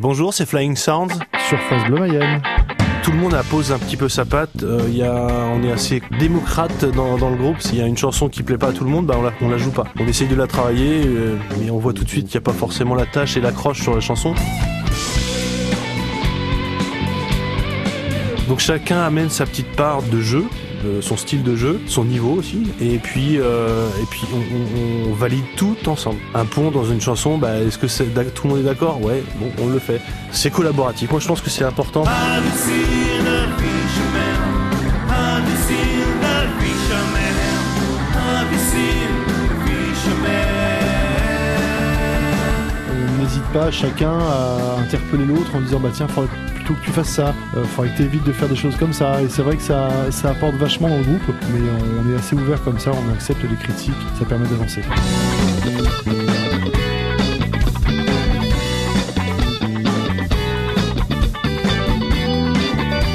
Bonjour, c'est Flying Sounds. Sur France Bleu Mayenne. Tout le monde appose un petit peu sa patte. Euh, y a, on est assez démocrate dans, dans le groupe. S'il y a une chanson qui plaît pas à tout le monde, bah on, la, on la joue pas. On essaye de la travailler, euh, mais on voit tout de suite qu'il n'y a pas forcément la tâche et l'accroche sur la chanson. Donc chacun amène sa petite part de jeu, euh, son style de jeu, son niveau aussi, et puis euh, et puis on, on- on valide tout ensemble. Un pont dans une chanson, bah, est-ce que tout le monde est d'accord? Ouais, bon, on le fait. C'est collaboratif. Moi, je pense que c'est important. On n'hésite pas chacun à interpeller l'autre en disant bah tiens, faudrait que tu fasses ça, euh, faudrait que tu évites de faire des choses comme ça. Et c'est vrai que ça, ça apporte vachement dans le groupe, mais on est assez ouvert comme ça, on accepte les critiques, ça permet d'avancer.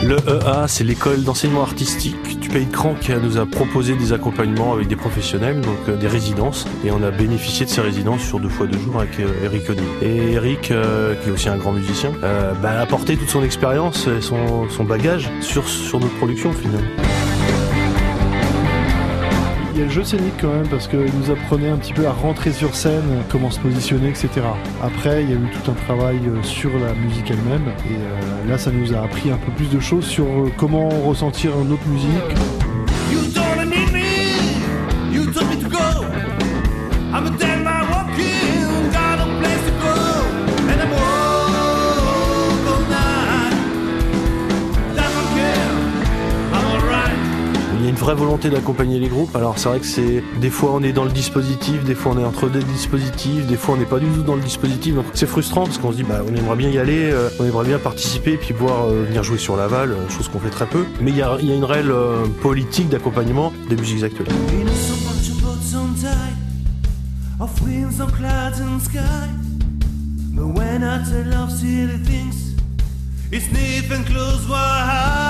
Le EA, c'est l'école d'enseignement artistique du Pays de Cran qui nous a proposé des accompagnements avec des professionnels, donc euh, des résidences. Et on a bénéficié de ces résidences sur deux fois deux jours avec euh, Eric Oddy. Et Eric, euh, qui est aussi un grand musicien, bah, a apporté toute son expérience et son, son bagage sur, sur notre production finalement. Il y a le jeu scénique quand même parce qu'il nous apprenait un petit peu à rentrer sur scène, comment se positionner, etc. Après, il y a eu tout un travail euh, sur la musique elle-même et euh, là, ça nous a appris un peu plus de choses sur euh, comment ressentir une autre musique. Vraie volonté d'accompagner les groupes. Alors c'est vrai que c'est des fois on est dans le dispositif, des fois on est entre deux dispositifs, des fois on n'est pas du tout dans le dispositif. Donc c'est frustrant parce qu'on se dit bah on aimerait bien y aller, euh, on aimerait bien participer et puis voir euh, venir jouer sur Laval, euh, chose qu'on fait très peu. Mais il y a, une réelle politique d'accompagnement des musiques actuelles. It's and close.